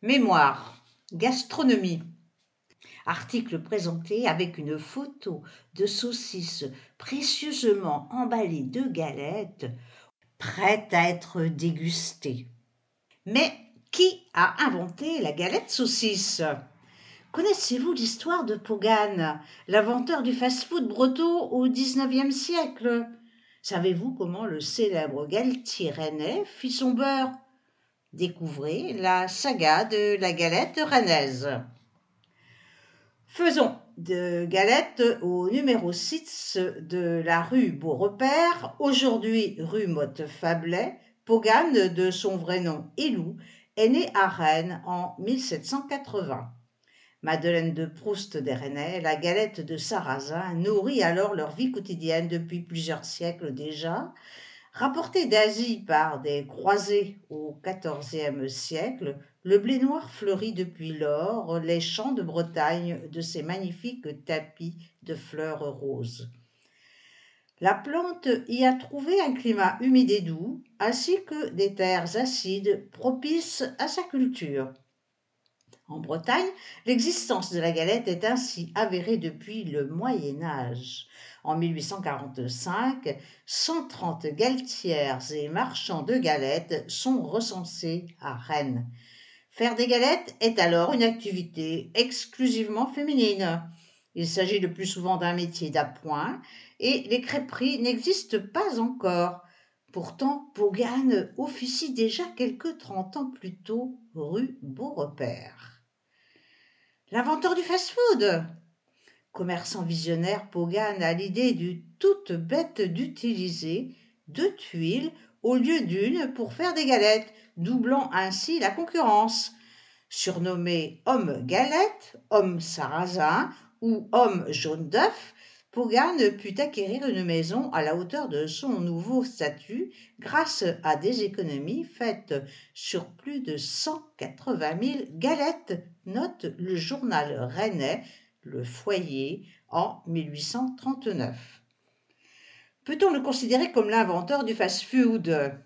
Mémoire. Gastronomie. Article présenté avec une photo de saucisses précieusement emballées de galettes, prêtes à être dégustées. Mais qui a inventé la galette saucisse? Connaissez-vous l'histoire de Pogan, l'inventeur du fast-food breton au XIXe siècle? Savez-vous comment le célèbre Galtier rennais fit son beurre? Découvrez la saga de la galette rennaise. Faisons de galette au numéro 6 de la rue Beaurepaire, aujourd'hui rue Motte-Fablet. Pogan, de son vrai nom Élou, est né à Rennes en 1780. Madeleine de Proust des Rennais, la galette de sarrasin nourrit alors leur vie quotidienne depuis plusieurs siècles déjà, Rapporté d'Asie par des croisés au XIVe siècle, le blé noir fleurit depuis lors les champs de Bretagne de ses magnifiques tapis de fleurs roses. La plante y a trouvé un climat humide et doux, ainsi que des terres acides propices à sa culture. En Bretagne, l'existence de la galette est ainsi avérée depuis le Moyen Âge. En 1845, 130 galetières et marchands de galettes sont recensés à Rennes. Faire des galettes est alors une activité exclusivement féminine. Il s'agit le plus souvent d'un métier d'appoint et les crêperies n'existent pas encore. Pourtant, Pogane officie déjà quelques trente ans plus tôt rue Beaurepaire. L'inventeur du fast-food Commerçant visionnaire, Pogan a l'idée du toute bête d'utiliser deux tuiles au lieu d'une pour faire des galettes, doublant ainsi la concurrence. Surnommé homme galette, homme sarrasin ou homme jaune d'œuf, Put acquérir une maison à la hauteur de son nouveau statut grâce à des économies faites sur plus de 180 000 galettes, note le journal rennais le foyer en 1839. Peut-on le considérer comme l'inventeur du fast-food?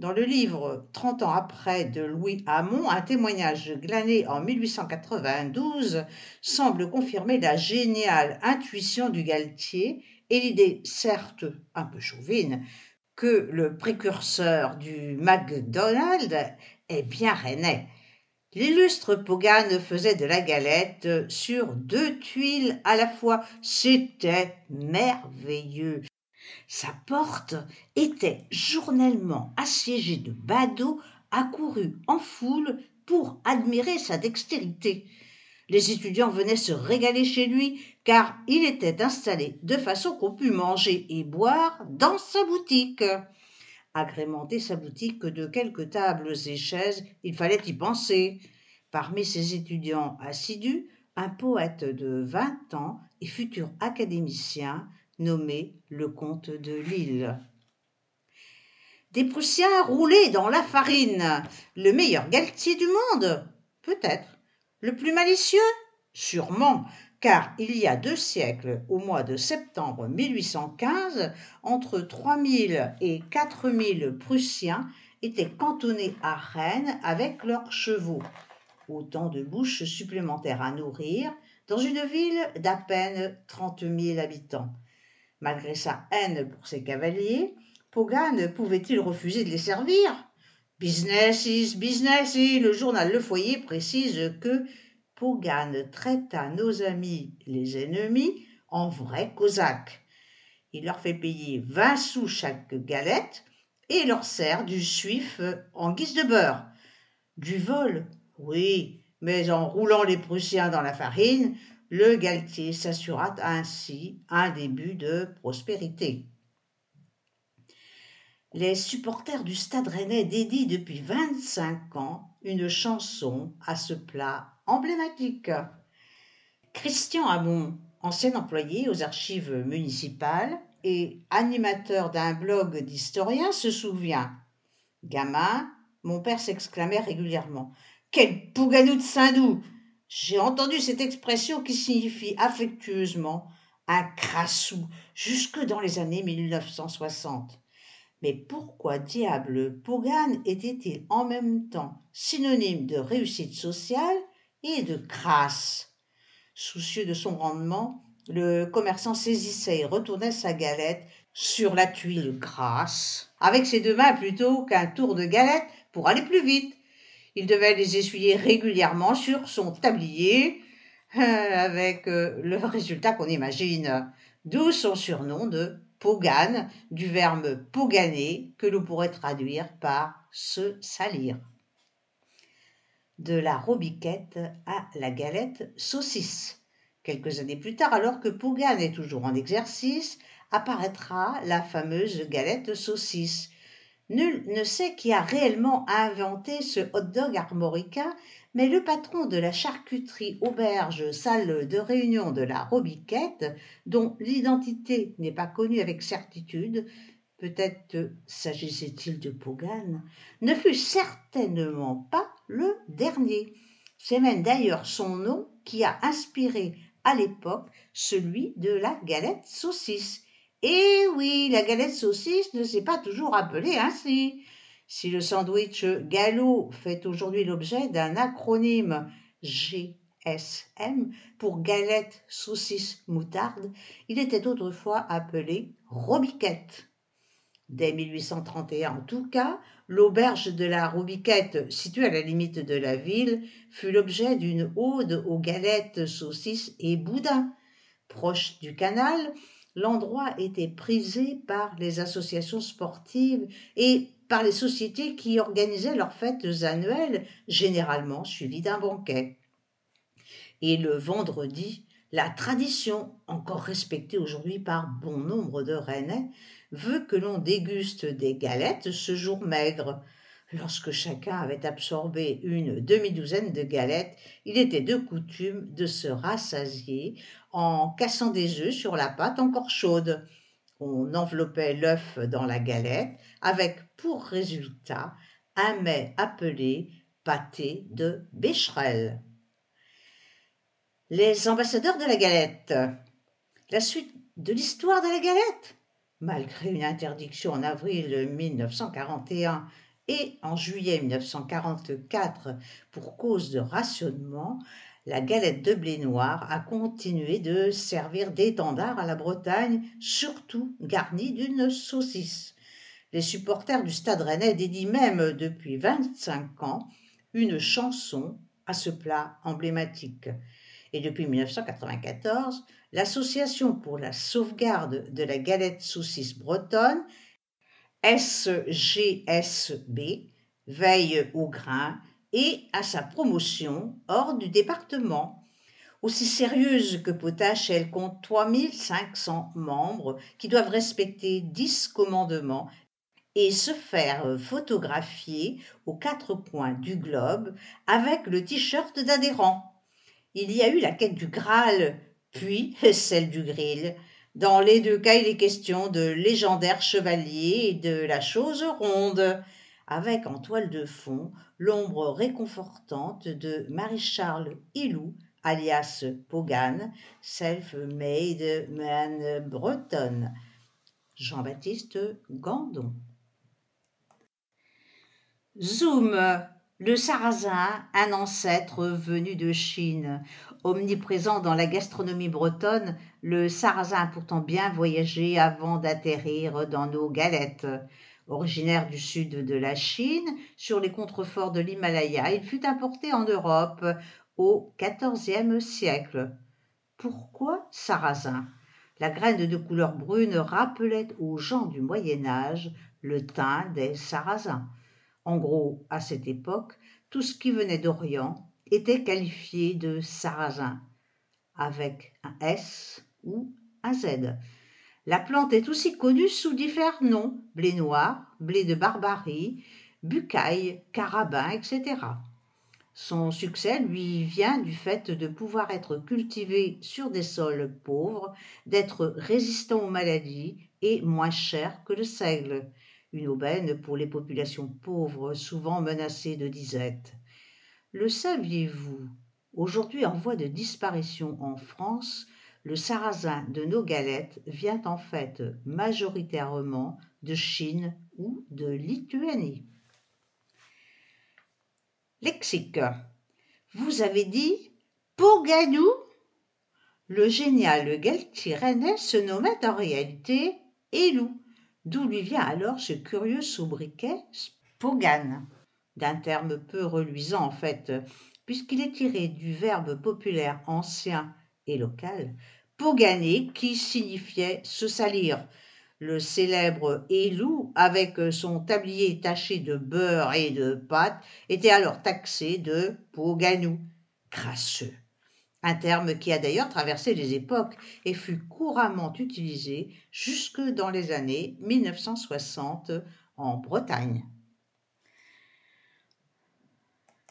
Dans le livre Trente ans après de Louis Hamon, un témoignage glané en 1892 semble confirmer la géniale intuition du Galtier et l'idée, certes un peu chauvine, que le précurseur du McDonald's est bien rennais. L'illustre Pogane faisait de la galette sur deux tuiles à la fois. C'était merveilleux. Sa porte était journellement assiégée de badauds accourus en foule pour admirer sa dextérité. Les étudiants venaient se régaler chez lui car il était installé de façon qu'on pût manger et boire dans sa boutique. Agrémenter sa boutique de quelques tables et chaises, il fallait y penser. Parmi ses étudiants assidus, un poète de vingt ans et futur académicien nommé le comte de Lille. Des Prussiens roulés dans la farine, le meilleur galtier du monde Peut-être. Le plus malicieux? Sûrement, car il y a deux siècles, au mois de septembre 1815, entre 3000 et 4000 Prussiens étaient cantonnés à Rennes avec leurs chevaux. Autant de bouches supplémentaires à nourrir dans une ville d'à peine trente mille habitants. Malgré sa haine pour ses cavaliers, Pogan pouvait-il refuser de les servir? Business is business, le journal Le Foyer précise que Pogan traita nos amis les ennemis en vrais cosaques. Il leur fait payer vingt sous chaque galette et leur sert du suif en guise de beurre. Du vol, oui, mais en roulant les Prussiens dans la farine, le Galtier s'assura ainsi un début de prospérité. Les supporters du Stade Rennais dédient depuis vingt-cinq ans une chanson à ce plat emblématique. Christian Hamon, ancien employé aux archives municipales et animateur d'un blog d'historiens, se souvient. Gamin, mon père s'exclamait régulièrement Quel pouganou de Saint-Doux J'ai entendu cette expression qui signifie affectueusement un crassou jusque dans les années 1960. Mais pourquoi diable Pogan était-il en même temps synonyme de réussite sociale et de crasse? Soucieux de son rendement, le commerçant saisissait et retournait sa galette sur la tuile grasse, avec ses deux mains plutôt qu'un tour de galette pour aller plus vite. Il devait les essuyer régulièrement sur son tablier, euh, avec euh, le résultat qu'on imagine, d'où son surnom de Pogan, du verbe poganer, que l'on pourrait traduire par se salir. De la robiquette à la galette saucisse. Quelques années plus tard, alors que Pogan est toujours en exercice, apparaîtra la fameuse galette saucisse. Nul ne sait qui a réellement inventé ce hot-dog armoricain, mais le patron de la charcuterie auberge salle de réunion de la Robiquette, dont l'identité n'est pas connue avec certitude, peut-être s'agissait-il de Pogan, ne fut certainement pas le dernier. C'est même d'ailleurs son nom qui a inspiré à l'époque celui de la galette saucisse. Et oui, la galette saucisse ne s'est pas toujours appelée ainsi. Si le sandwich gallo fait aujourd'hui l'objet d'un acronyme GSM pour galette saucisse moutarde, il était autrefois appelé robiquette. Dès 1831 en tout cas, l'auberge de la Robiquette, située à la limite de la ville, fut l'objet d'une ode aux galettes, saucisses et boudins. Proche du canal, l'endroit était prisé par les associations sportives et par les sociétés qui organisaient leurs fêtes annuelles, généralement suivies d'un banquet. Et le vendredi, la tradition, encore respectée aujourd'hui par bon nombre de Rennais, veut que l'on déguste des galettes ce jour maigre. Lorsque chacun avait absorbé une demi-douzaine de galettes, il était de coutume de se rassasier en cassant des œufs sur la pâte encore chaude. On enveloppait l'œuf dans la galette avec pour résultat un mets appelé pâté de bécherel. Les ambassadeurs de la galette. La suite de l'histoire de la galette Malgré une interdiction en avril 1941 et en juillet 1944 pour cause de rationnement, la galette de blé noir a continué de servir d'étendard à la Bretagne, surtout garnie d'une saucisse. Les supporters du Stade Rennais dédient même depuis 25 ans une chanson à ce plat emblématique. Et depuis 1994, l'Association pour la sauvegarde de la galette saucisse bretonne, SGSB, veille au grain et à sa promotion hors du département. Aussi sérieuse que potache, elle compte 3500 membres qui doivent respecter 10 commandements et se faire photographier aux quatre coins du globe avec le t-shirt d'adhérent. Il y a eu la quête du Graal, puis celle du Grill. Dans les deux cas, il est question de légendaires chevaliers et de la chose ronde avec en toile de fond l'ombre réconfortante de Marie-Charles Hilou, alias Pogan, self-made man bretonne. Jean-Baptiste Gandon. Zoom, le sarrasin, un ancêtre venu de Chine. Omniprésent dans la gastronomie bretonne, le sarrasin a pourtant bien voyagé avant d'atterrir dans nos galettes. Originaire du sud de la Chine, sur les contreforts de l'Himalaya, il fut importé en Europe au XIVe siècle. Pourquoi sarrasin? La graine de couleur brune rappelait aux gens du Moyen Âge le teint des sarrasins. En gros, à cette époque, tout ce qui venait d'Orient était qualifié de sarrasin, avec un S ou un Z. La plante est aussi connue sous divers noms blé noir, blé de barbarie, bucaille, carabin, etc. Son succès lui vient du fait de pouvoir être cultivé sur des sols pauvres, d'être résistant aux maladies et moins cher que le seigle, une aubaine pour les populations pauvres souvent menacées de disette. Le saviez-vous? Aujourd'hui en voie de disparition en France, le sarrasin de nos galettes vient en fait majoritairement de Chine ou de Lituanie. Lexique. Vous avez dit Poganou Le génial Geltirene se nommait en réalité Elou, d'où lui vient alors ce curieux sobriquet Pogan, d'un terme peu reluisant en fait, puisqu'il est tiré du verbe populaire ancien et local poganer qui signifiait se salir. Le célèbre Elou, avec son tablier taché de beurre et de pâte, était alors taxé de poganou, crasseux. Un terme qui a d'ailleurs traversé les époques et fut couramment utilisé jusque dans les années 1960 en Bretagne.